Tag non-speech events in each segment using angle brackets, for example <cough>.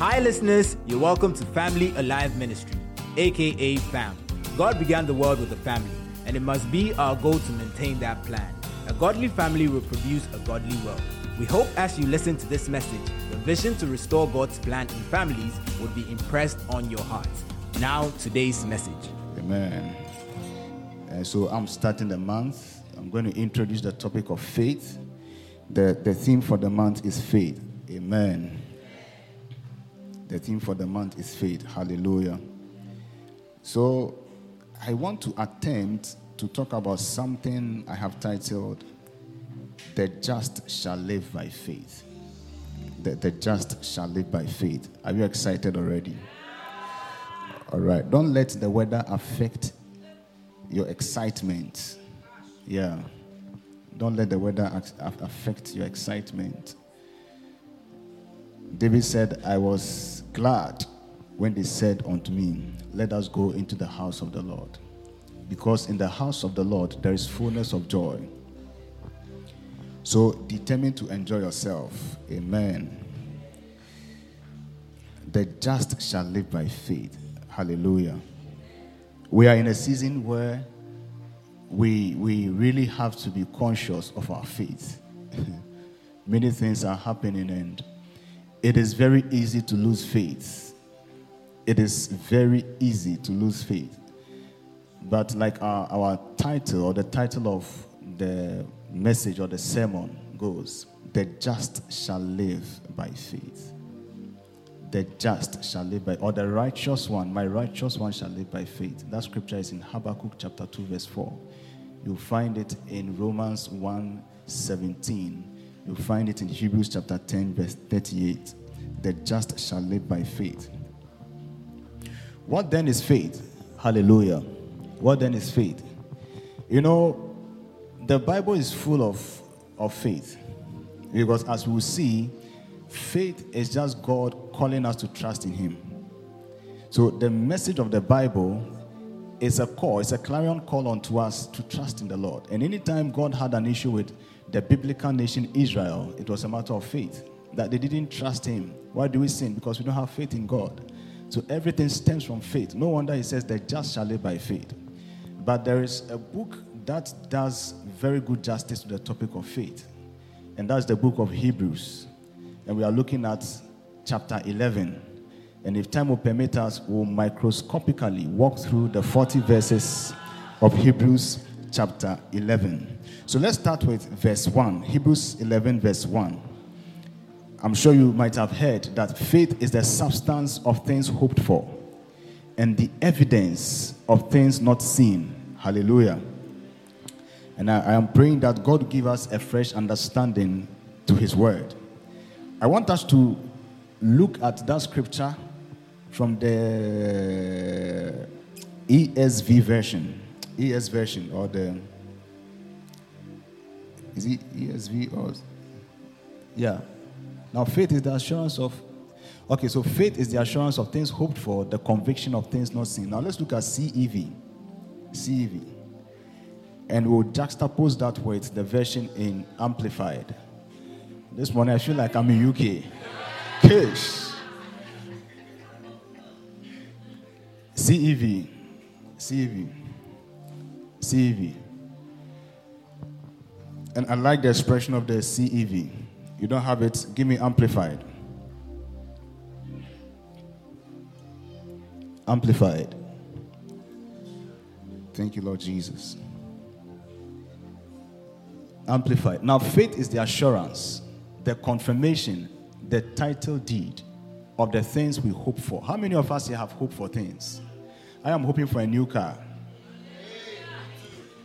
Hi, listeners. You're welcome to Family Alive Ministry, aka FAM. God began the world with a family, and it must be our goal to maintain that plan. A godly family will produce a godly world. We hope as you listen to this message, the vision to restore God's plan in families would be impressed on your heart. Now, today's message. Amen. Uh, so I'm starting the month. I'm going to introduce the topic of faith. The, the theme for the month is faith. Amen. The theme for the month is faith. Hallelujah. So I want to attempt to talk about something I have titled The Just Shall Live by Faith. The, the just shall live by faith. Are you excited already? All right. Don't let the weather affect your excitement. Yeah. Don't let the weather affect your excitement. David said, I was glad when they said unto me, Let us go into the house of the Lord. Because in the house of the Lord there is fullness of joy. So determine to enjoy yourself. Amen. The just shall live by faith. Hallelujah. We are in a season where we, we really have to be conscious of our faith. <laughs> Many things are happening, and it is very easy to lose faith. It is very easy to lose faith. But, like our, our title or the title of the message or the sermon goes, the just shall live by faith. The just shall live by, or the righteous one, my righteous one shall live by faith. That scripture is in Habakkuk chapter 2, verse 4. You'll find it in Romans 1 17. You'll find it in Hebrews chapter 10, verse 38. The just shall live by faith. What then is faith? Hallelujah. What then is faith? You know, the Bible is full of, of faith. Because as we see, faith is just God calling us to trust in Him. So the message of the Bible is a call, it's a clarion call unto us to trust in the Lord. And anytime God had an issue with the biblical nation Israel, it was a matter of faith that they didn't trust Him. Why do we sin? Because we don't have faith in God. So everything stems from faith. No wonder He says, the just shall live by faith. But there is a book that does very good justice to the topic of faith, and that's the book of Hebrews. And we are looking at chapter 11. And if time will permit us, we'll microscopically walk through the 40 verses of Hebrews chapter 11. So let's start with verse 1. Hebrews 11, verse 1. I'm sure you might have heard that faith is the substance of things hoped for and the evidence of things not seen. Hallelujah. And I, I am praying that God give us a fresh understanding to His word. I want us to look at that scripture from the ESV version, ES version, or the is it ESV or yeah. Now faith is the assurance of okay, so faith is the assurance of things hoped for, the conviction of things not seen. Now let's look at CEV. CEV. And we'll juxtapose that with the version in Amplified. This morning I feel like I'm in UK. Kish. CEV. CEV. CEV. And I like the expression of the CEV. You don't have it, give me amplified. Amplified. Thank you, Lord Jesus. Amplified. Now, faith is the assurance, the confirmation, the title deed of the things we hope for. How many of us here have hope for things? I am hoping for a new car.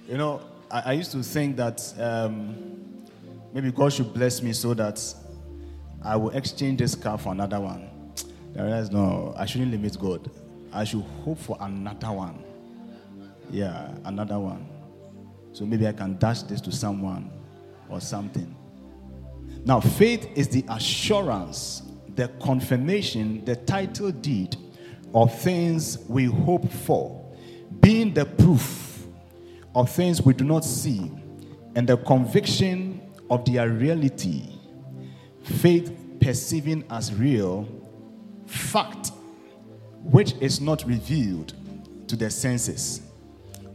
You know, I, I used to think that um, maybe God should bless me so that I will exchange this car for another one. I realized, no, I shouldn't limit God. I should hope for another one. Yeah, another one. So maybe I can dash this to someone or something. Now, faith is the assurance, the confirmation, the title deed of things we hope for, being the proof of things we do not see, and the conviction of their reality. Faith perceiving as real fact which is not revealed to the senses.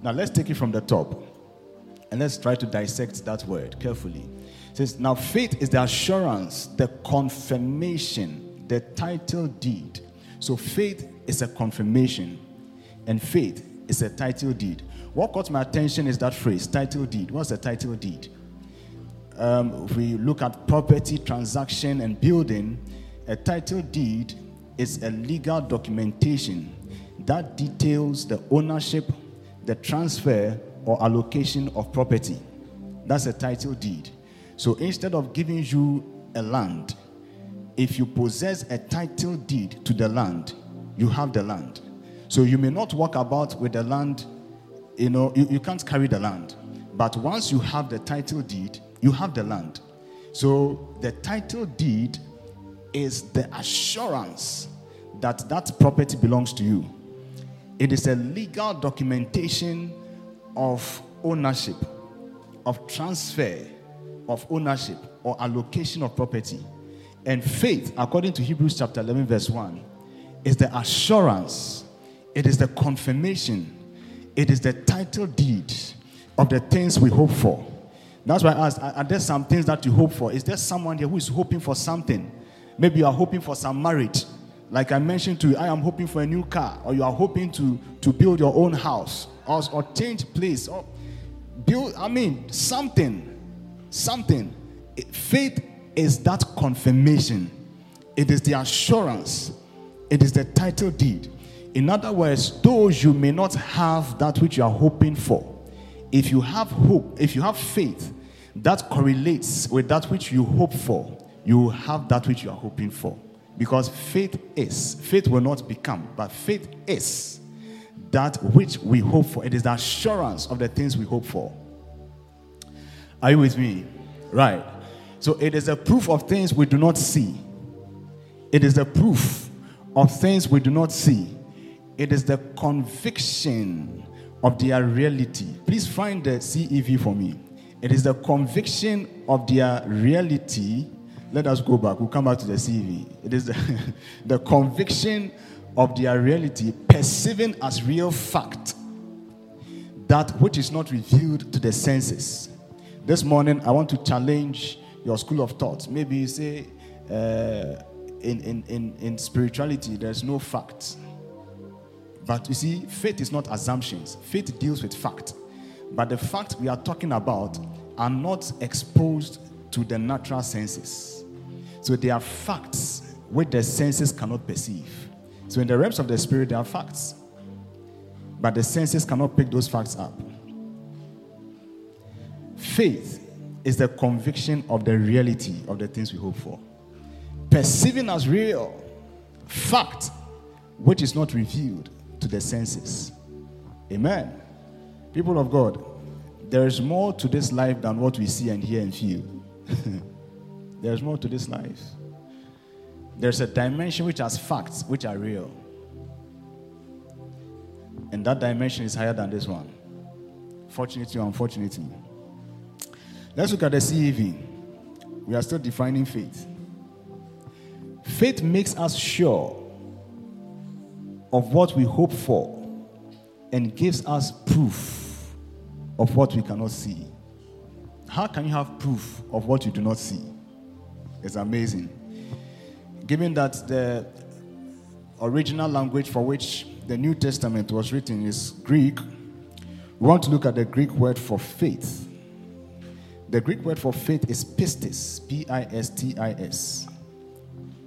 Now let's take it from the top and let's try to dissect that word carefully. It says, Now faith is the assurance, the confirmation, the title deed. So faith is a confirmation, and faith is a title deed. What caught my attention is that phrase, title deed. What's a title deed? Um, if we look at property, transaction, and building, a title deed is a legal documentation that details the ownership, the transfer, or allocation of property. That's a title deed. So instead of giving you a land, if you possess a title deed to the land, you have the land. So you may not walk about with the land, you know, you, you can't carry the land. But once you have the title deed, you have the land. So the title deed is the assurance that that property belongs to you. It is a legal documentation of ownership, of transfer of ownership or allocation of property. And faith, according to Hebrews chapter 11, verse 1, is the assurance, it is the confirmation, it is the title deed of the things we hope for. That's why I asked, are there some things that you hope for? Is there someone here who is hoping for something? Maybe you are hoping for some marriage. Like I mentioned to you, I am hoping for a new car, or you are hoping to, to build your own house, or, or change place, or build, I mean, something. Something. Faith is that confirmation, it is the assurance, it is the title deed. In other words, though you may not have that which you are hoping for, if you have hope, if you have faith that correlates with that which you hope for, you have that which you are hoping for. Because faith is, faith will not become, but faith is that which we hope for. It is the assurance of the things we hope for. Are you with me? Right. So it is a proof of things we do not see. It is a proof of things we do not see. It is the conviction of their reality. Please find the CEV for me. It is the conviction of their reality let us go back. We'll come back to the CV. It is the, <laughs> the conviction of their reality, perceiving as real fact that which is not revealed to the senses. This morning, I want to challenge your school of thought. Maybe you say, uh, in, in, in, in spirituality, there's no fact. But you see, faith is not assumptions, faith deals with fact. But the fact we are talking about are not exposed to the natural senses. So they are facts which the senses cannot perceive. So in the realms of the spirit, there are facts. But the senses cannot pick those facts up. Faith is the conviction of the reality of the things we hope for. Perceiving as real fact which is not revealed to the senses. Amen. People of God, there is more to this life than what we see and hear and feel. <laughs> There's more to this life. There's a dimension which has facts, which are real. And that dimension is higher than this one. Fortunately or unfortunately. Let's look at the CEV. We are still defining faith. Faith makes us sure of what we hope for and gives us proof of what we cannot see. How can you have proof of what you do not see? It's amazing. Given that the original language for which the New Testament was written is Greek, we want to look at the Greek word for faith. The Greek word for faith is pistis, P I S T I S.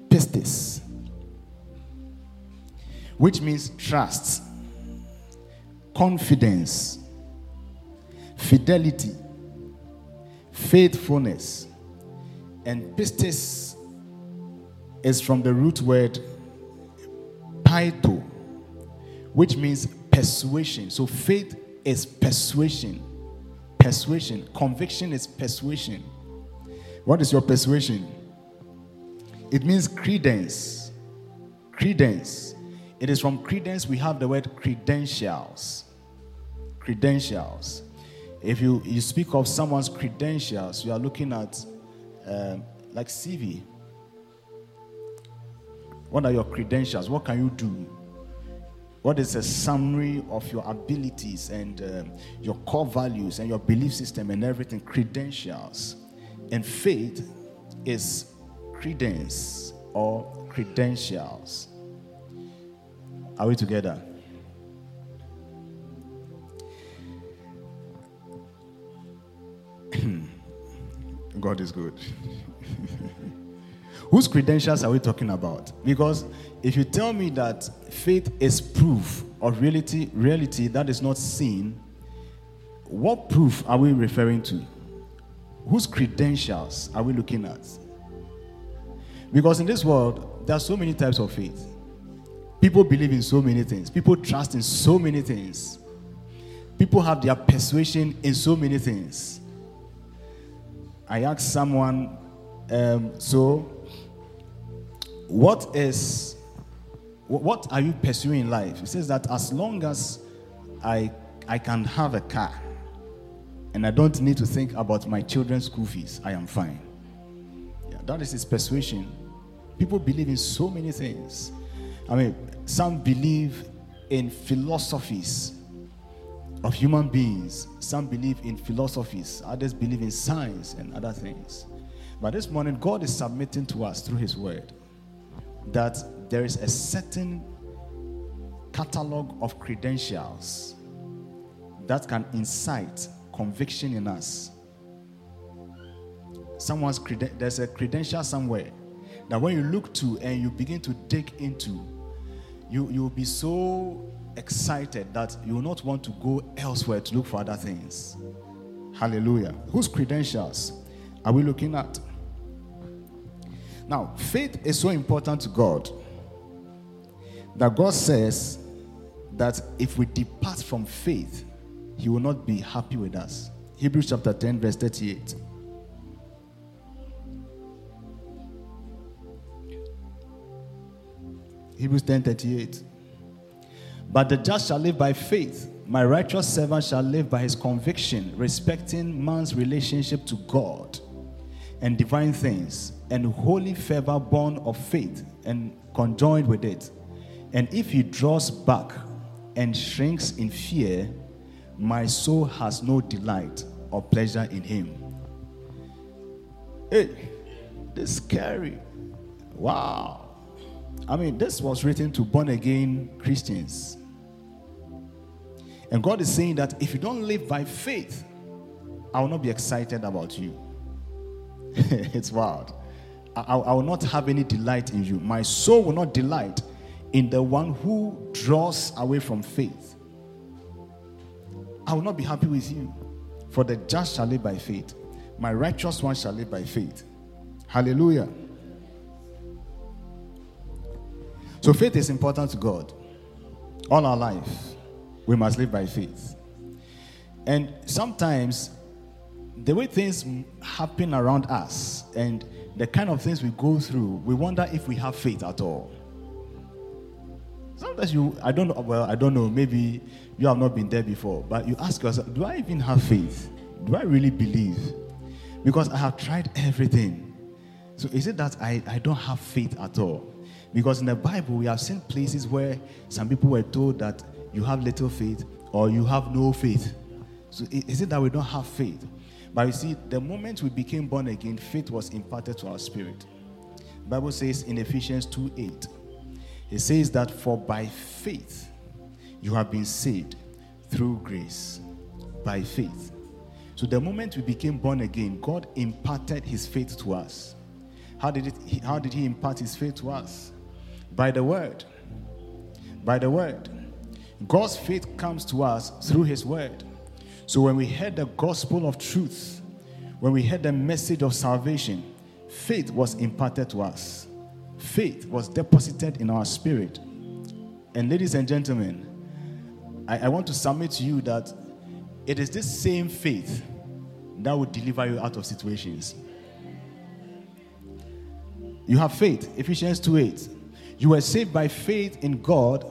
Pistis, which means trust, confidence, fidelity, faithfulness, and pistis is from the root word peitho, which means persuasion. So faith is persuasion. Persuasion. Conviction is persuasion. What is your persuasion? It means credence. Credence. It is from credence we have the word credentials. Credentials. If you, you speak of someone's credentials, you are looking at um, like CV. What are your credentials? What can you do? What is a summary of your abilities and um, your core values and your belief system and everything? Credentials. And faith is credence or credentials. Are we together? <clears throat> God is good. <laughs> Whose credentials are we talking about? Because if you tell me that faith is proof of reality, reality that is not seen, what proof are we referring to? Whose credentials are we looking at? Because in this world, there are so many types of faith. People believe in so many things. People trust in so many things. People have their persuasion in so many things. I asked someone, um, so what is what are you pursuing in life? He says that as long as I I can have a car and I don't need to think about my children's school fees, I am fine. Yeah, that is his persuasion. People believe in so many things. I mean, some believe in philosophies of human beings. Some believe in philosophies, others believe in science and other things. But this morning, God is submitting to us through His Word that there is a certain catalog of credentials that can incite conviction in us. Someone's creden- there's a credential somewhere that when you look to and you begin to dig into, you you'll be so excited that you will not want to go elsewhere to look for other things. Hallelujah. Whose credentials are we looking at? Now, faith is so important to God that God says that if we depart from faith, He will not be happy with us. Hebrews chapter 10, verse 38. Hebrews 10 38. But the just shall live by faith. My righteous servant shall live by his conviction, respecting man's relationship to God and divine things, and holy favor born of faith and conjoined with it. And if he draws back and shrinks in fear, my soul has no delight or pleasure in him. Hey, this is scary. Wow. I mean, this was written to born again Christians. And God is saying that if you don't live by faith, I will not be excited about you. <laughs> it's wild. I, I, will not have any delight in you. My soul will not delight in the one who draws away from faith. I will not be happy with you. For the just shall live by faith. My righteous one shall live by faith. Hallelujah. So faith is important to God. All our life, we must live by faith. And sometimes the way things happen around us and the kind of things we go through, we wonder if we have faith at all. Sometimes you, I don't know, well, I don't know, maybe you have not been there before, but you ask yourself, do I even have faith? Do I really believe? Because I have tried everything. So is it that I, I don't have faith at all? Because in the Bible, we have seen places where some people were told that you have little faith or you have no faith. So is it that we don't have faith? But you see, the moment we became born again, faith was imparted to our spirit. The Bible says in Ephesians 2 8, it says that for by faith you have been saved through grace. By faith. So the moment we became born again, God imparted his faith to us. How did, it, how did he impart his faith to us? By the word. By the word. God's faith comes to us through his word. So when we heard the gospel of truth, when we heard the message of salvation, faith was imparted to us. Faith was deposited in our spirit. And ladies and gentlemen, I, I want to submit to you that it is this same faith that will deliver you out of situations. You have faith, Ephesians 2 8. You were saved by faith in God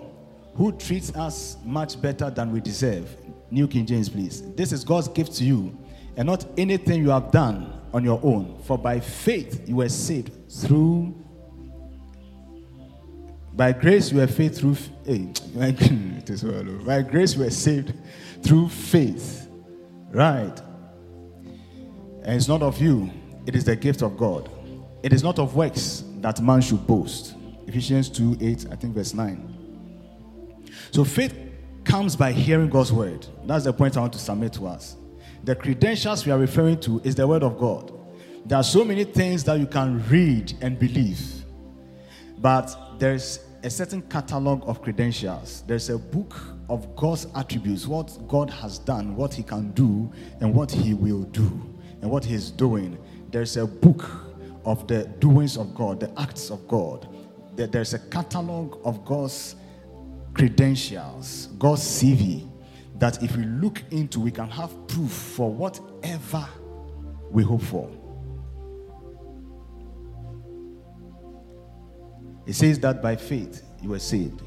who treats us much better than we deserve. New King James, please. This is God's gift to you, and not anything you have done on your own. For by faith you were saved through By grace you were faith through hey, <tsk> it is well. By grace you were saved through faith. Right. And it's not of you, it is the gift of God. It is not of works that man should boast. Ephesians 2 8, I think verse 9. So faith comes by hearing God's word. That's the point I want to submit to us. The credentials we are referring to is the word of God. There are so many things that you can read and believe, but there's a certain catalog of credentials. There's a book of God's attributes, what God has done, what He can do, and what He will do, and what He's doing. There's a book of the doings of God, the acts of God. There- There's a catalog of God's credentials, God's CV, that if we look into, we can have proof for whatever we hope for. It says that by faith you were saved.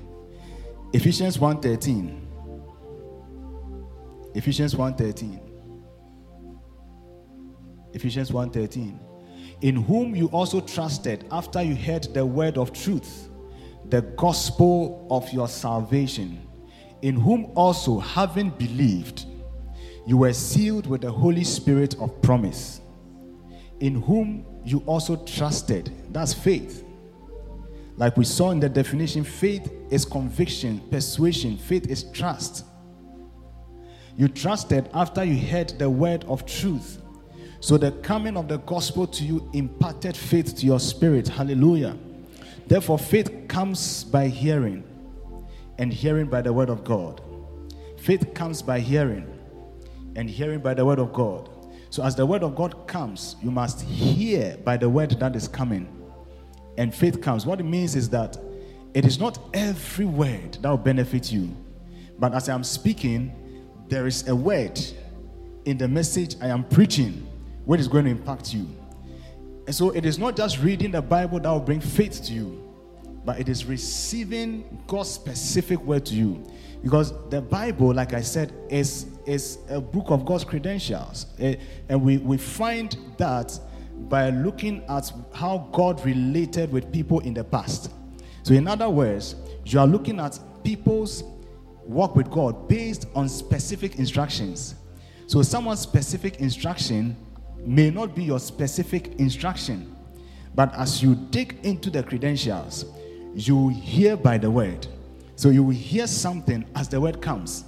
Ephesians 1:13. Ephesians 1:13. Ephesians 1:13. In whom you also trusted after you heard the word of truth, the gospel of your salvation, in whom also having believed, you were sealed with the Holy Spirit of promise, in whom you also trusted. That's faith. Like we saw in the definition, faith is conviction, persuasion, faith is trust. You trusted after you heard the word of truth. So the coming of the gospel to you imparted faith to your spirit. Hallelujah. Therefore, faith comes by hearing, and hearing by the word of God. Faith comes by hearing, and hearing by the word of God. So, as the word of God comes, you must hear by the word that is coming and faith comes. What it means is that it is not every word that will benefit you, but as I am speaking, there is a word in the message I am preaching which is going to impact you. And so it is not just reading the Bible that will bring faith to you, but it is receiving God's specific word to you. Because the Bible, like I said, is, is a book of God's credentials. Eh, And we, we find that by looking at how God related with people in the past. So, in other words, you are looking at people's walk with God based on specific instructions. So, someone's specific instruction may not be your specific instruction, but as you dig into the credentials, you hear by the word. So, you will hear something as the word comes.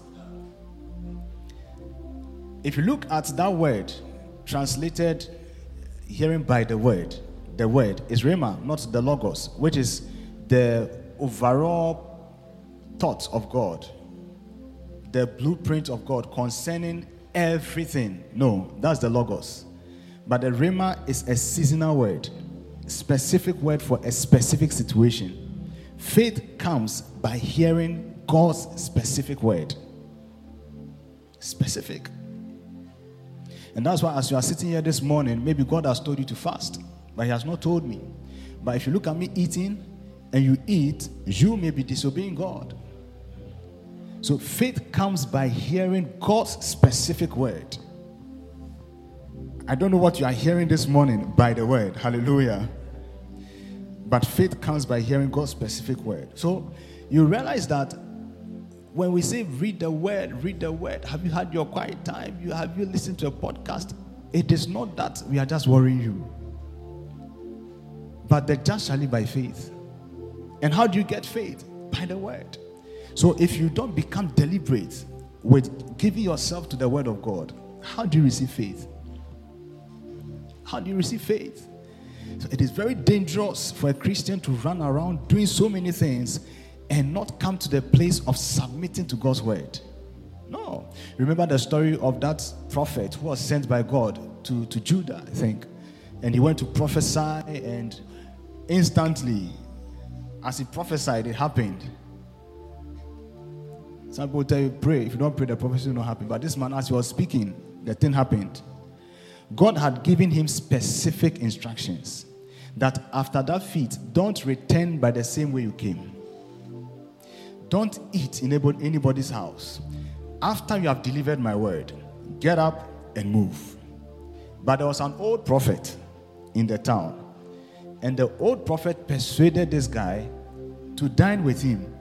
If you look at that word translated hearing by the word, the word is Rhema, not the Logos, which is the overall thoughts of God, the blueprint of God concerning everything. No, that's the Logos. But the Rhema is a seasonal word, specific word for a specific situation. Faith comes by hearing God's specific word. Specific. And that's why, as you are sitting here this morning, maybe God has told you to fast, but He has not told me. But if you look at me eating and you eat, you may be disobeying God. So faith comes by hearing God's specific word. I don't know what you are hearing this morning by the word. Hallelujah. But faith comes by hearing God's specific word. So you realize that when we say read the word, read the word, have you had your quiet time? You have you listened to a podcast? It is not that we are just worrying you. But the just shall live by faith. And how do you get faith? By the word. So if you don't become deliberate with giving yourself to the word of God, how do you receive faith? How do you receive faith? So it is very dangerous for a Christian to run around doing so many things and not come to the place of submitting to God's word. No. Remember the story of that prophet who was sent by God to, to Judah, I think. And he went to prophesy, and instantly, as he prophesied, it happened. Some people tell you, pray. If you don't pray, the prophecy will not happen. But this man, as he was speaking, the thing happened. God had given him specific instructions that after that feat, don't return by the same way you came. Don't eat in anybody's house. After you have delivered my word, get up and move. But there was an old prophet in the town, and the old prophet persuaded this guy to dine with him.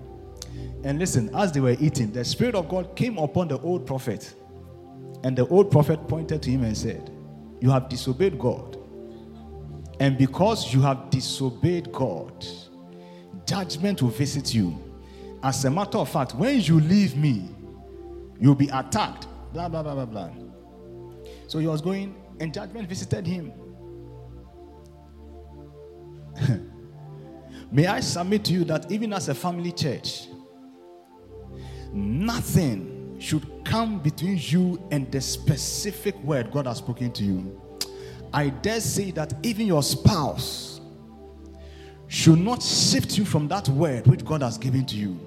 And listen, as they were eating, the Spirit of God came upon the old prophet. And the old prophet pointed to him and said, You have disobeyed God. And because you have disobeyed God, judgment will visit you. As a matter of fact, when you leave me, you'll be attacked. Blah, blah, blah, blah, blah. So he was going, and judgment visited him. <laughs> May I submit to you that even as a family church, nothing should come between you and the specific word God has spoken to you. I dare say that even your spouse should not shift you from that word which God has given to you.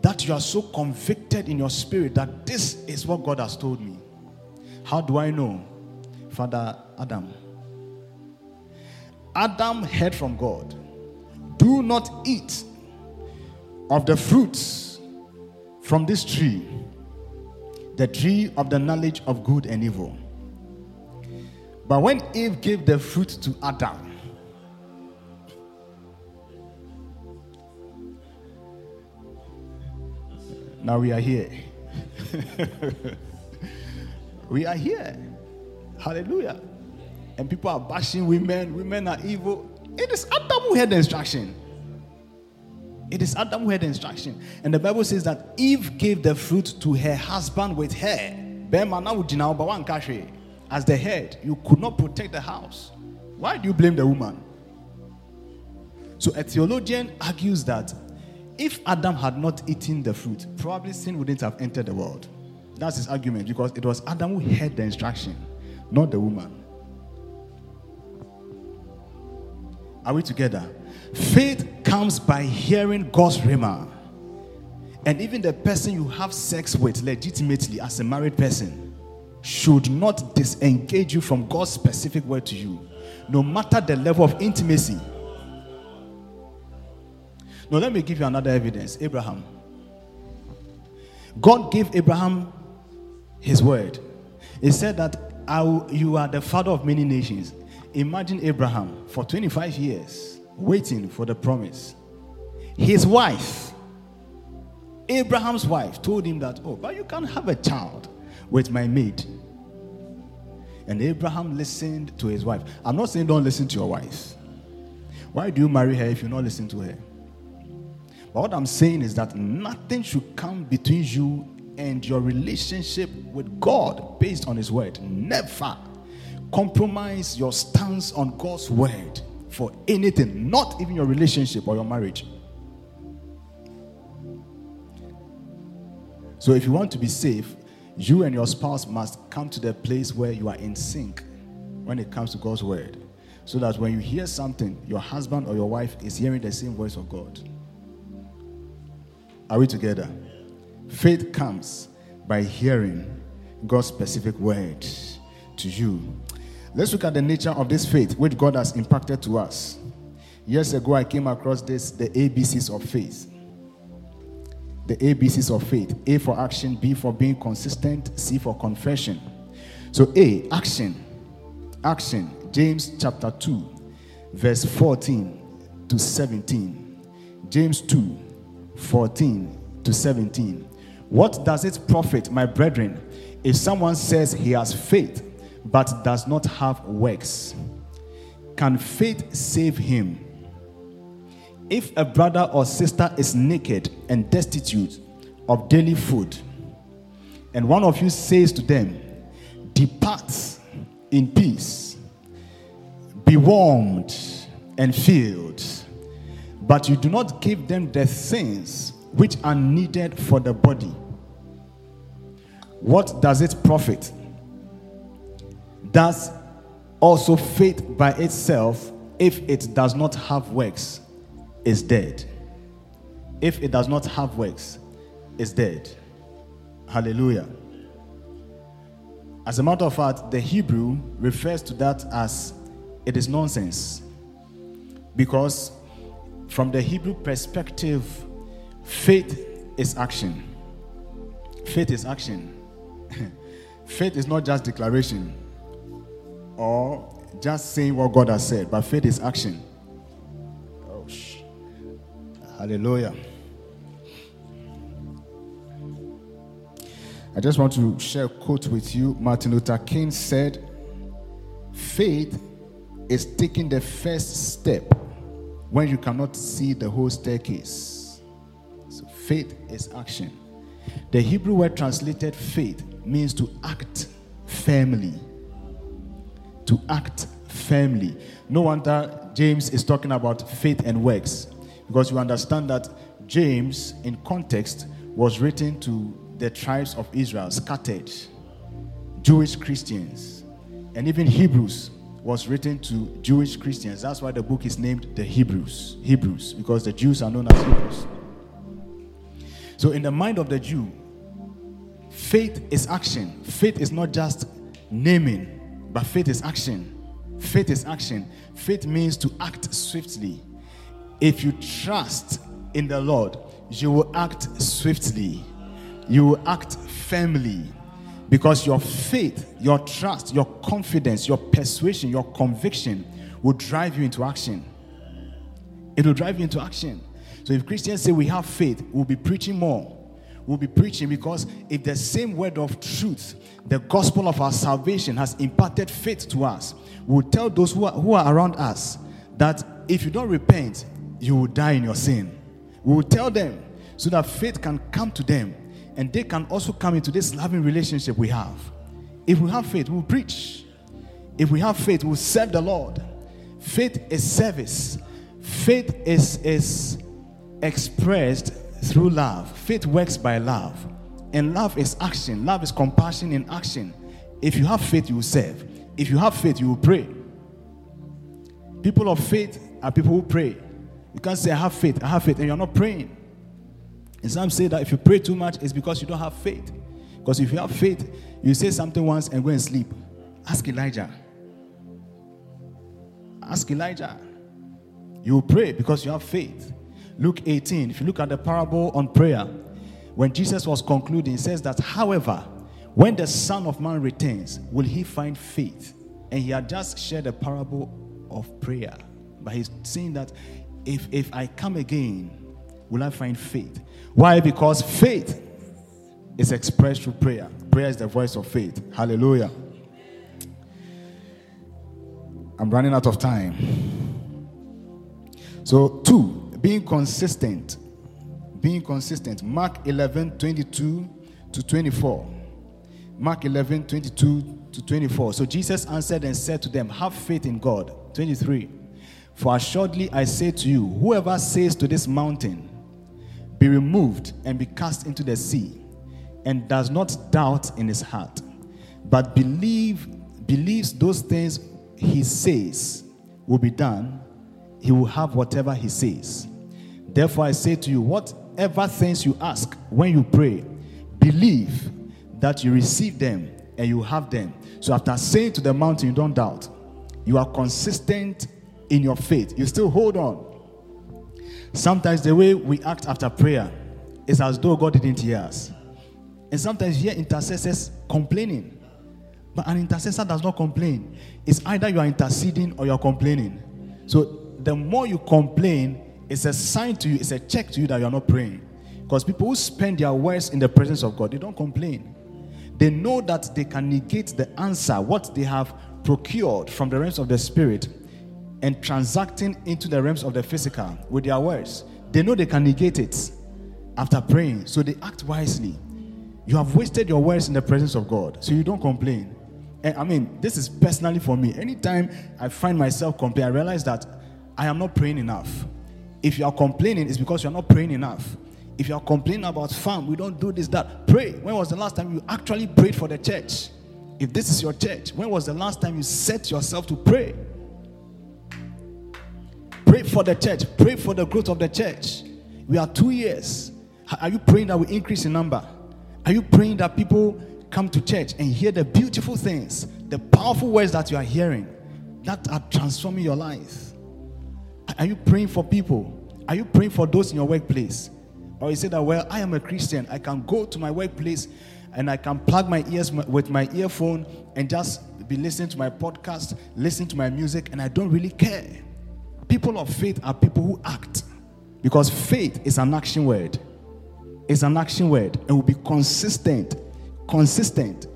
That you are so convicted in your spirit that this is what God has told me. How do I know? Father Adam. Adam heard from God Do not eat of the fruits from this tree, the tree of the knowledge of good and evil. But when Eve gave the fruit to Adam, now we are here. <laughs> we are here. Hallelujah. And people are bashing women, women are evil. It is Adam who had the instruction. It is Adam who had the instruction. And the Bible says that Eve gave the fruit to her husband with her as the head, you could not protect the house. Why do you blame the woman? So a theologian argues that if Adam had not eaten the fruit, probably sin wouldn't have entered the world. That's his argument because it was Adam who had the instruction, not the woman. Are we together? Faith comes by hearing God's rhema. And even the person you have sex with legitimately as a married person should not disengage you from God's specific word to you, no matter the level of intimacy. Now, let me give you another evidence Abraham. God gave Abraham his word. He said that you are the father of many nations. Imagine Abraham for 25 years waiting for the promise. His wife, Abraham's wife, told him that, Oh, but you can't have a child with my maid. And Abraham listened to his wife. I'm not saying don't listen to your wife. Why do you marry her if you're not listening to her? But what I'm saying is that nothing should come between you and your relationship with God based on His word. Never compromise your stance on God's word for anything, not even your relationship or your marriage. So if you want to be safe, you and your spouse must come to the place where you are in sync when it comes to God's word. So that when you hear something, your husband or your wife is hearing the same voice of God. Are we together? Faith comes by hearing God's specific word to you. Let's look at the nature of this faith which God has impacted to us. Years ago, I came across this the ABCs of faith the ABCs of faith A for action, B for being consistent, C for confession. So, A, action. Action. James chapter 2, verse 14 to 17. James 2, 14 to 17. What does it profit, my brethren, if someone says he has faith but does not have works? Can faith save him? If a brother or sister is naked and destitute of daily food, and one of you says to them, Depart in peace, be warmed and filled, but you do not give them the things which are needed for the body, what does it profit? Does also faith by itself, if it does not have works, is dead. If it does not have works, is dead. Hallelujah. As a matter of fact, the Hebrew refers to that as it is nonsense. Because from the Hebrew perspective, faith is action. Faith is action. <laughs> faith is not just declaration or just saying what God has said, but faith is action. Oh, Hallelujah. I just want to share a quote with you. Martin Luther King said, Faith is taking the first step when you cannot see the whole staircase. So, faith is action. The Hebrew word translated faith means to act firmly. To act firmly. No wonder James is talking about faith and works because you understand that James, in context, was written to the tribes of Israel scattered, Jewish Christians, and even Hebrews was written to Jewish Christians. That's why the book is named the Hebrews. Hebrews, because the Jews are known as Hebrews. So, in the mind of the Jew, faith is action. Faith is not just naming, but faith is action. Faith is action. Faith means to act swiftly. If you trust in the Lord, you will act swiftly you will act firmly because your faith, your trust, your confidence, your persuasion, your conviction will drive you into action. It will drive you into action. So if Christians say we have faith, we'll be preaching more. We'll be preaching because if the same word of truth, the gospel of our salvation, has imparted faith to us, we'll tell those who are, who are around us that if you don't repent, you will die in your sin. We will tell them so that faith can come to them and they can also come into this loving relationship we have. If we have faith, we'll preach. If we have faith, we'll serve the Lord. Faith is service. Faith is, is expressed through love. Faith works by love. And love is action. Love is compassion in action. If you have faith, you will serve. If you have faith, you will pray. People of faith are people who pray. You can't say, I have faith, I have faith, and you're not praying. And some say that if you pray too much, it's because you don't have faith. Because if you have faith, you say something once and go and sleep. Ask Elijah. Ask Elijah. You pray because you have faith. Luke 18, if you look at the parable on prayer, when Jesus was concluding, he says that, however, when the Son of Man returns, will he find faith? And he had just shared a parable of prayer. But he's saying that if, if I come again, will I find faith? Why? Because faith is expressed through prayer. Prayer is the voice of faith. Hallelujah. I'm running out of time. So, two, being consistent. Being consistent. Mark 11 22 to 24. Mark 11 22 to 24. So Jesus answered and said to them, Have faith in God. 23. For assuredly I say to you, whoever says to this mountain, be removed and be cast into the sea, and does not doubt in his heart, but believe believes those things he says will be done, he will have whatever he says. Therefore, I say to you, whatever things you ask when you pray, believe that you receive them and you have them. So, after saying to the mountain, you don't doubt, you are consistent in your faith, you still hold on Sometimes the way we act after prayer is as though God didn't hear us. And sometimes you hear intercessors complaining. But an intercessor does not complain. It's either you are interceding or you're complaining. So the more you complain, it's a sign to you, it's a check to you that you're not praying. Because people who spend their words in the presence of God, they don't complain. They know that they can negate the answer, what they have procured from the realms of the spirit, and transacting into the realms of the physical with their words. They know they can negate it after praying, so they act wisely. You have wasted your words in the presence of God, so you don't complain. And I mean, this is personally for me. Anytime I find myself complaining, I realize that I am not praying enough. If you are complaining, it's because you are not praying enough. If you are complaining about FAM, we don't do this, that. Pray. When was the last time you actually prayed for the church? If this is your church, when was the last time you set yourself to pray? Pray for the church. Pray for the growth of the church. We are two years. Are you praying that we increase in number? Are you praying that people come to church and hear the beautiful things, the powerful words that you are hearing that are transforming your life? Are you praying for people? Are you praying for those in your workplace? Or you say that, well, I am a Christian. I can go to my workplace and I can plug my ears with my earphone and just be listening to my podcast, listening to my music, and I don't really care. People of faith are people who act. Because faith is an action word. It's an action word. It will be consistent. Consistent.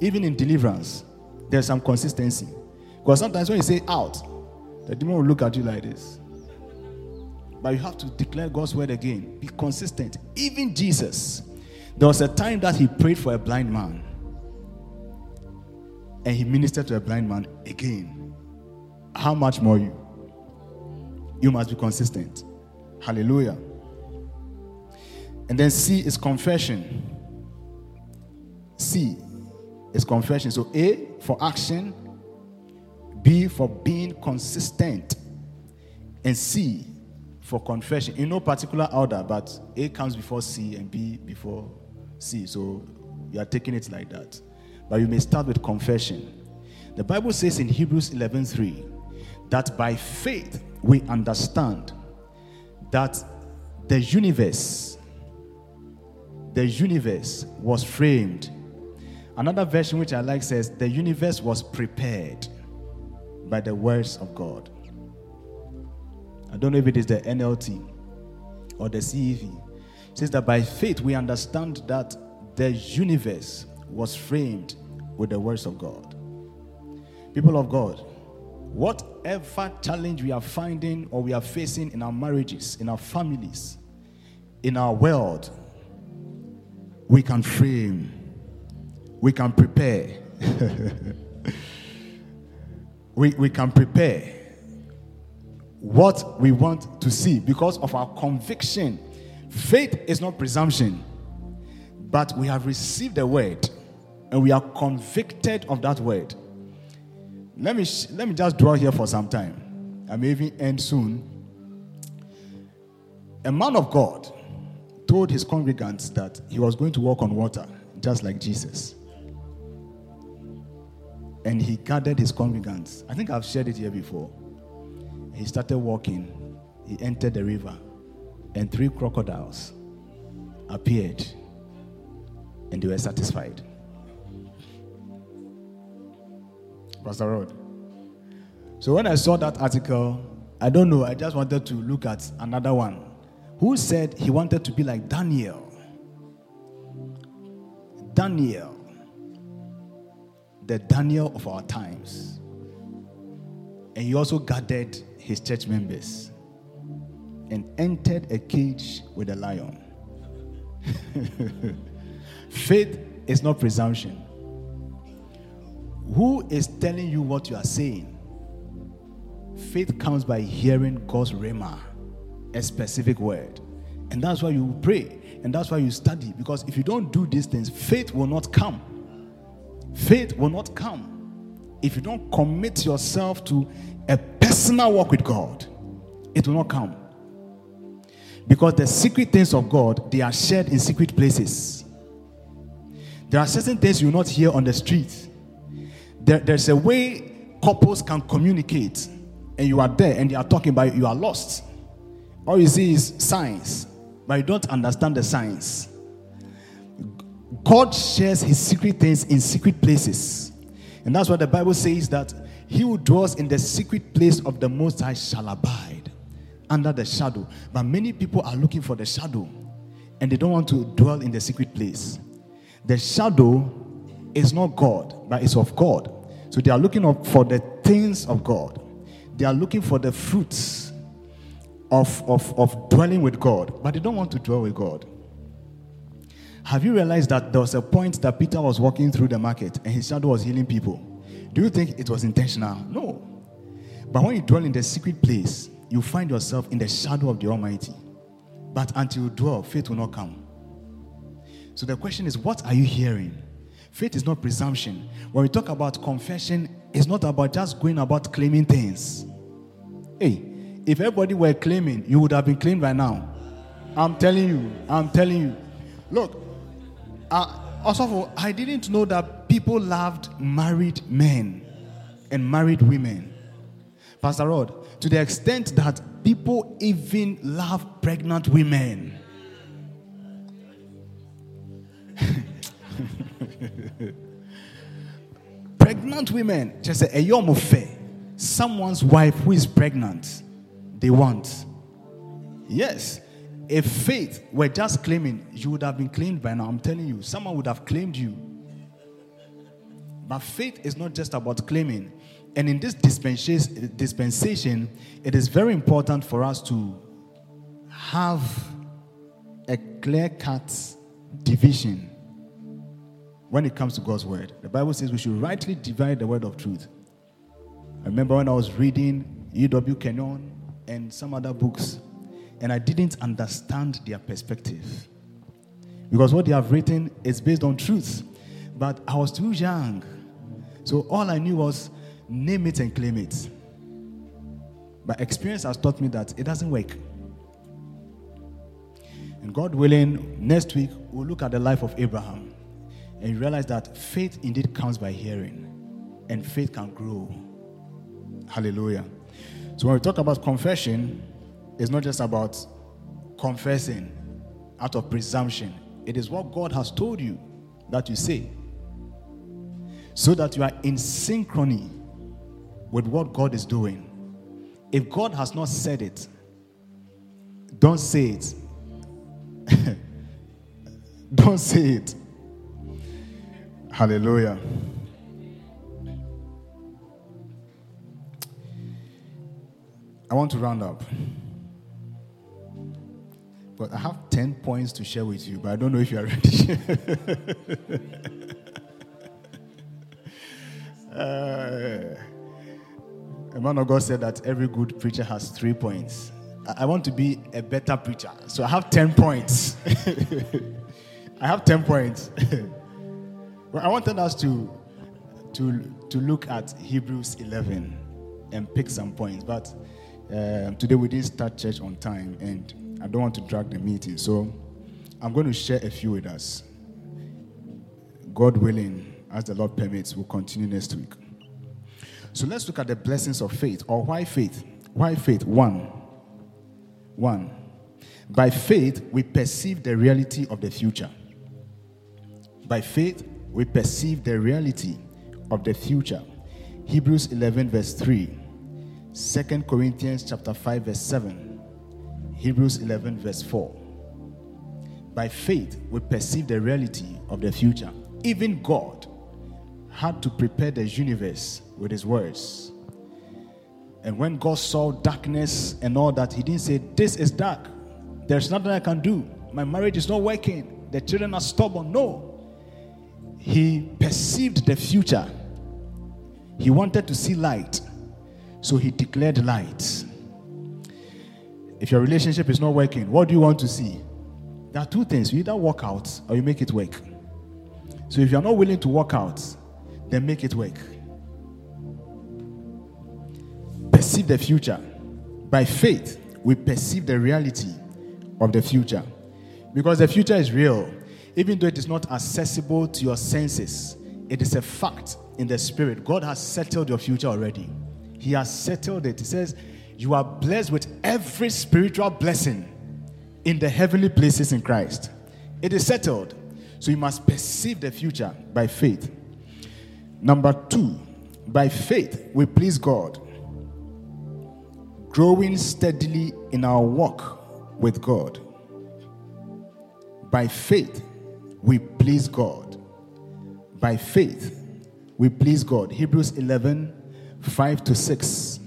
Even in deliverance, there's some consistency. Because sometimes when you say out, the demon will look at you like this. But you have to declare God's word again. Be consistent. Even Jesus, there was a time that he prayed for a blind man. And he ministered to a blind man again. How much more you? You must be consistent. Hallelujah. And then C is confession. C is confession. So A for action, B for being consistent, and C for confession. In no particular order, but A comes before C and B before C. So you are taking it like that. But you may start with confession. The Bible says in Hebrews 11:3 that by faith we understand that the universe the universe was framed. Another version which I like says the universe was prepared by the words of God. I don't know if it is the NLT or the CEV. It says that by faith we understand that the universe was framed with the words of God. People of God, whatever challenge we are finding or we are facing in our marriages, in our families, in our world, we can frame, we can prepare. <laughs> we, we can prepare what we want to see because of our conviction. Faith is not presumption, but we have received the word and we are convicted of that word. Let me, let me just draw here for some time. I may even end soon. A man of God told his congregants that he was going to walk on water, just like Jesus. And he gathered his congregants. I think I've shared it here before. He started walking, he entered the river, and three crocodiles appeared, and they were satisfied. Pastor Rod. So when I saw that article, I don't know, I just wanted to look at another one who said he wanted to be like Daniel. Daniel, the Daniel of our times. And he also gathered his church members and entered a cage with a lion. <laughs> Faith is not presumption. Who is telling you what you are saying? Faith comes by hearing God's rhema a specific word. And that's why you pray and that's why you study. Because if you don't do these things, faith will not come. Faith will not come if you don't commit yourself to a personal walk with God. It will not come. Because the secret things of God, they are shared in secret places. There are certain things you will not hear on the street. There, there's a way couples can communicate, and you are there and they are talking, but you are lost. All you see is science, but you don't understand the science. God shares his secret things in secret places. And that's what the Bible says that he who dwells in the secret place of the Most High shall abide under the shadow. But many people are looking for the shadow and they don't want to dwell in the secret place. The shadow is not God, but it's of God. So they are looking for the things of God, they are looking for the fruits of, of, of dwelling with God, but they don't want to dwell with God. Have you realized that there was a point that Peter was walking through the market and his shadow was healing people? Do you think it was intentional? No. But when you dwell in the secret place, you find yourself in the shadow of the Almighty. But until you dwell, faith will not come. So the question is, what are you hearing? Faith is not presumption. When we talk about confession, it's not about just going about claiming things. Hey, if everybody were claiming, you would have been claimed by now. I'm telling you. I'm telling you. Look, uh, also, I didn't know that people loved married men and married women. Pastor Rod, to the extent that people even love pregnant women. <laughs> pregnant women, just say a someone's wife who is pregnant they want. Yes. If faith were just claiming, you would have been claimed by now. I'm telling you, someone would have claimed you. But faith is not just about claiming. And in this dispensation, it is very important for us to have a clear cut division when it comes to God's word. The Bible says we should rightly divide the word of truth. I remember when I was reading E.W. Kenyon and some other books, and I didn't understand their perspective. Because what they have written is based on truth. But I was too young. So all I knew was name it and claim it. But experience has taught me that it doesn't work. And God willing, next week we'll look at the life of Abraham and realize that faith indeed comes by hearing, and faith can grow. Hallelujah. So when we talk about confession, it's not just about confessing out of presumption, it is what God has told you that you say. So that you are in synchrony with what God is doing. If God has not said it, don't say it. <laughs> don't say it. Hallelujah. I want to round up. I have 10 points to share with you, but I don't know if you are ready. <laughs> uh, a man of God said that every good preacher has three points. I, I want to be a better preacher, so I have 10 points. <laughs> I have 10 points. <laughs> well, I wanted us to, to, to look at Hebrews 11 and pick some points, but uh, today we didn't start church on time, and I don't want to drag the meeting. So I'm going to share a few with us. God willing, as the Lord permits, we'll continue next week. So let's look at the blessings of faith, or why faith. Why faith? One. One. By faith, we perceive the reality of the future. By faith, we perceive the reality of the future. Hebrews 11, verse 3. 2 Corinthians chapter 5, verse 7. Hebrews 11, verse 4. By faith, we perceive the reality of the future. Even God had to prepare the universe with his words. And when God saw darkness and all that, he didn't say, This is dark. There's nothing I can do. My marriage is not working. The children are stubborn. No. He perceived the future. He wanted to see light. So he declared light. If your relationship is not working, what do you want to see? There are two things. You either work out or you make it work. So if you're not willing to work out, then make it work. Perceive the future. By faith, we perceive the reality of the future. Because the future is real. Even though it is not accessible to your senses, it is a fact in the spirit. God has settled your future already. He has settled it. He says, You are blessed with every spiritual blessing in the heavenly places in Christ. It is settled. So you must perceive the future by faith. Number two, by faith, we please God, growing steadily in our walk with God. By faith, we please God. By faith, we please God. Hebrews 11 5 to 6.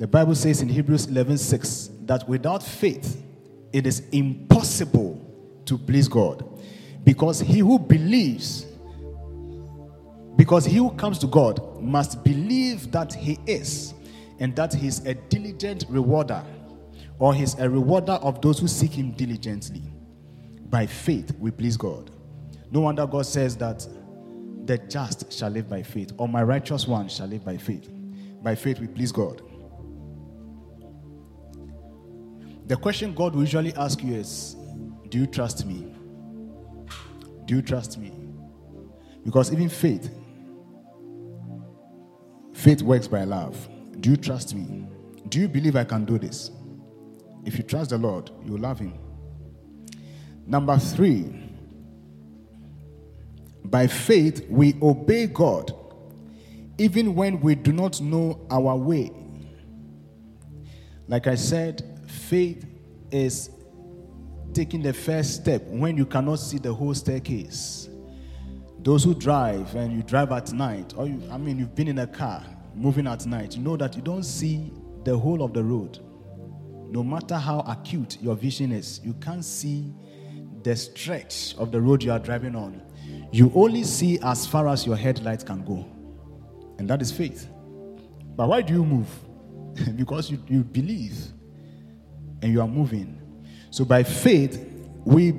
The Bible says in Hebrews 11:6 that without faith it is impossible to please God. Because he who believes, because he who comes to God must believe that he is, and that he is a diligent rewarder, or he's a rewarder of those who seek him diligently. By faith we please God. No wonder God says that the just shall live by faith, or my righteous one shall live by faith. By faith, we please God. The question God will usually ask you is Do you trust me? Do you trust me? Because even faith, faith works by love. Do you trust me? Do you believe I can do this? If you trust the Lord, you love Him. Number three, by faith, we obey God even when we do not know our way. Like I said, faith is taking the first step when you cannot see the whole staircase. Those who drive and you drive at night, or you, I mean, you've been in a car moving at night, you know that you don't see the whole of the road. No matter how acute your vision is, you can't see the stretch of the road you are driving on. You only see as far as your headlight can go. And that is faith. But why do you move? <laughs> because you, you believe and you are moving. So by faith, we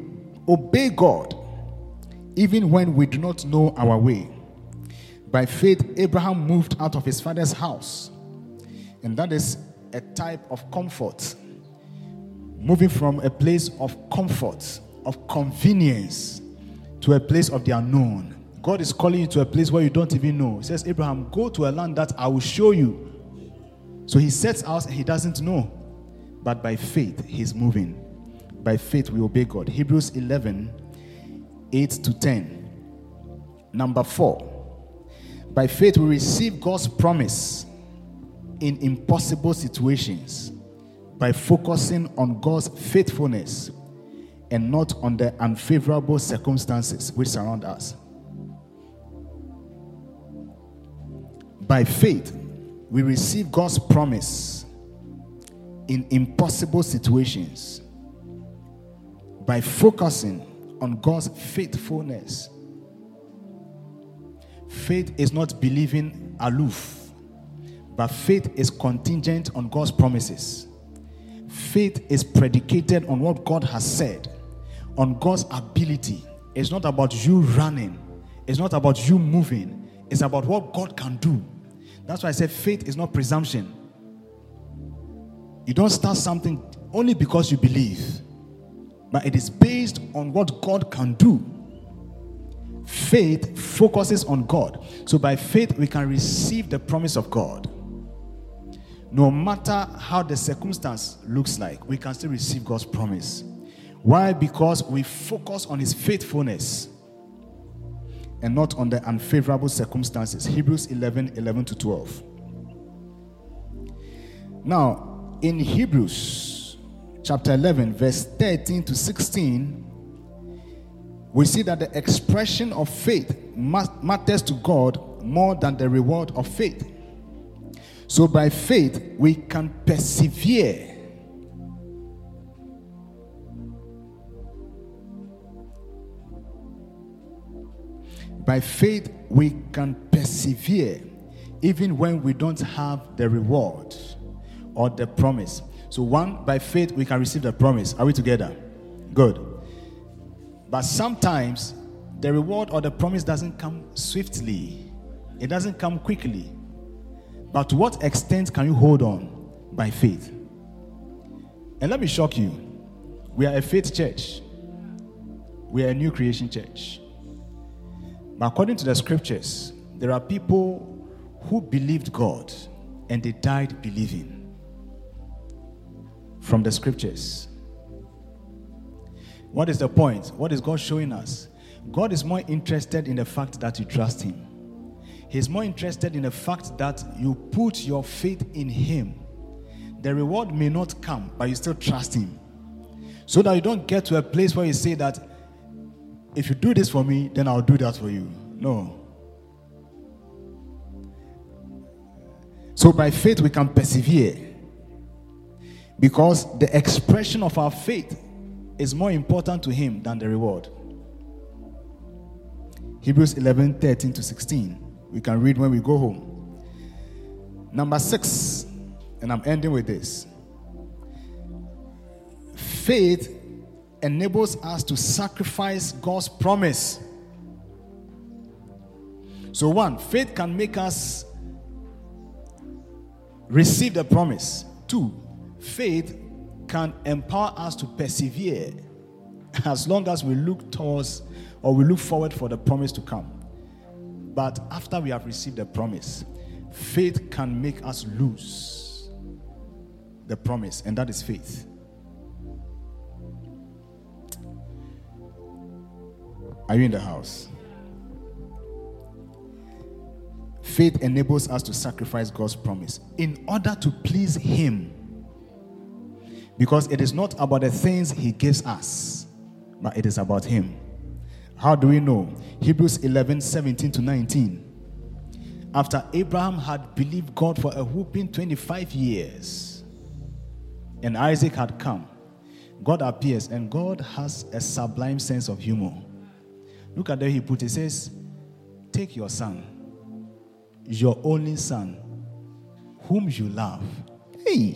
obey God even when we do not know our way. By faith, Abraham moved out of his father's house. And that is a type of comfort. Moving from a place of comfort, of convenience, to a place of the unknown. God is calling you to a place where you don't even know. He says, Abraham, go to a land that I will show you. So he sets out and he doesn't know. But by faith, he's moving. By faith, we obey God. Hebrews 11 8 to 10. Number four, by faith, we receive God's promise in impossible situations by focusing on God's faithfulness and not on the unfavorable circumstances which surround us. By faith, we receive God's promise in impossible situations by focusing on God's faithfulness. Faith is not believing aloof, but faith is contingent on God's promises. Faith is predicated on what God has said, on God's ability. It's not about you running, it's not about you moving, it's about what God can do. That's why I said faith is not presumption. You don't start something only because you believe but it is based on what God can do. Faith focuses on God. So by faith, we can receive the promise of God. No matter how the circumstance looks like, we can still receive God's promise. Why? Because we focus on His faithfulness and not on the unfavorable circumstances. Hebrews 11 11 to 12. Now, in Hebrews chapter 11, verse 13 to 16, we see that the expression of faith matters to God more than the reward of faith. So by faith, we can persevere. By faith, we can persevere even when we don't have the reward or the promise. So, one, by faith, we can receive the promise. Are we together? Good. But sometimes the reward or the promise doesn't come swiftly, it doesn't come quickly. But to what extent can you hold on by faith? And let me shock you we are a faith church, we are a new creation church. But according to the scriptures, there are people who believed God and they died believing from the scriptures. What is the point? What is God showing us? God is more interested in the fact that you trust Him. He's more interested in the fact that you put your faith in Him. The reward may not come, but you still trust Him. So that you don't get to a place where you say that if you do this for me, then I'll do that for you. No. So by faith, we can persevere. Because the expression of our faith is more important to him than the reward. Hebrews 11 13 to 16. We can read when we go home. Number six, and I'm ending with this faith enables us to sacrifice God's promise. So, one, faith can make us receive the promise. Two, faith can empower us to persevere as long as we look towards or we look forward for the promise to come. But after we have received the promise, faith can make us lose the promise, and that is faith. Are you in the house? Faith enables us to sacrifice God's promise in order to please Him Because it is not about the things he gives us, but it is about him. How do we know? Hebrews 11 17 to 19. After Abraham had believed God for a whooping 25 years, and Isaac had come, God appears, and God has a sublime sense of humor. Look at there he put it says, Take your son, your only son, whom you love. Hey.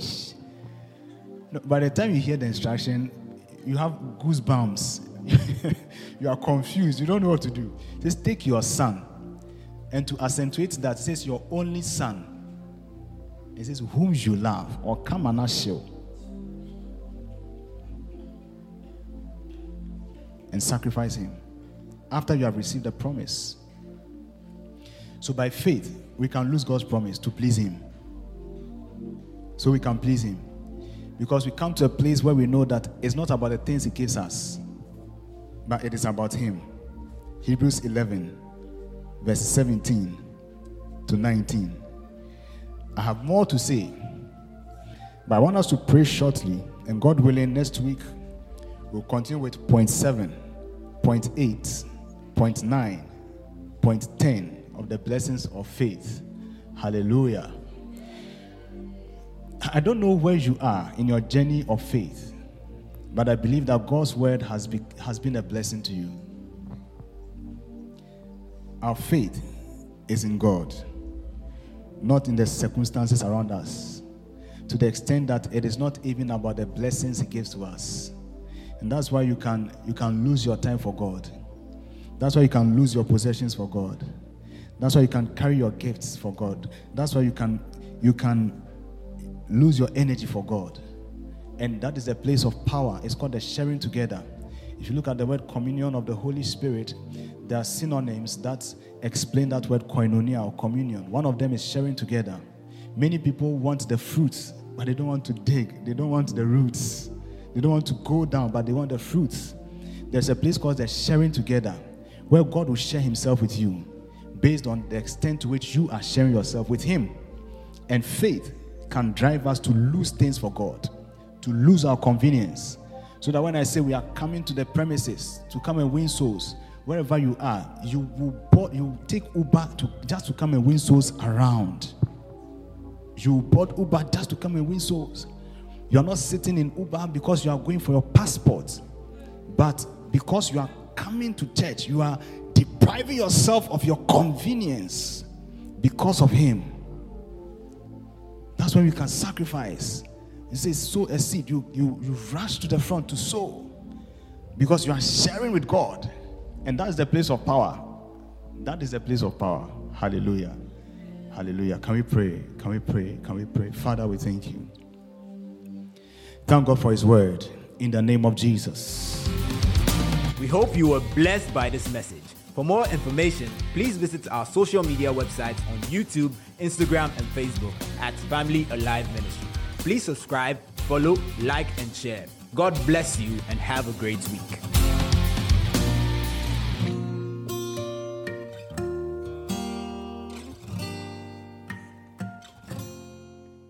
No, by the time you hear the instruction, you have goosebumps. <laughs> you are confused. You don't know what to do. Just take your son. And to accentuate that, says your only son. It says whom you love or come and show. And sacrifice him after you have received the promise. So by faith, we can lose God's promise to please him. So we can please him. Because we come to a place where we know that it's not about the things He gives us, but it is about Him. Hebrews 11, verse 17 to 19. I have more to say, but I want us to pray shortly, and God willing, next week we'll continue with point 7, point 8, point 9, point 10 of the blessings of faith. Hallelujah. I don't know where you are in your journey of faith, but I believe that God's word has, be, has been a blessing to you. Our faith is in God, not in the circumstances around us, to the extent that it is not even about the blessings He gives to us. And that's why you can, you can lose your time for God. That's why you can lose your possessions for God. That's why you can carry your gifts for God. That's why you can, you can lose your energy for God. And that is a place of power. It's called the sharing together. If you look at the word communion of the Holy Spirit, there are synonyms that explain that word koinonia or communion. One of them is sharing together. Many people want the fruits, but they don't want to dig. They don't want the roots. They don't want to go down, but they want the fruits. There's a place called the sharing together, where God will share Himself with you based on the extent to which you are sharing yourself with Him. And faith can drive us to lose things for God, to lose our convenience. So that when I say we are coming to the premises to come and win souls, wherever you are, you will you take Uber to just to come and win souls around. You bought Uber just to come and win souls. You are not sitting in Uber because you are going for your passport, but because you are coming to church, you are depriving yourself of your convenience because of Him. That's when you can sacrifice. You say, sow a seed. You, you, you rush to the front to sow because you are sharing with God. And that's the place of power. That is the place of power. Hallelujah. Hallelujah. Can we pray? Can we pray? Can we pray? Father, we thank you. Thank God for His word in the name of Jesus. We hope you were blessed by this message. For more information, please visit our social media websites on YouTube, Instagram, and Facebook at Family Alive Ministry. Please subscribe, follow, like, and share. God bless you and have a great week.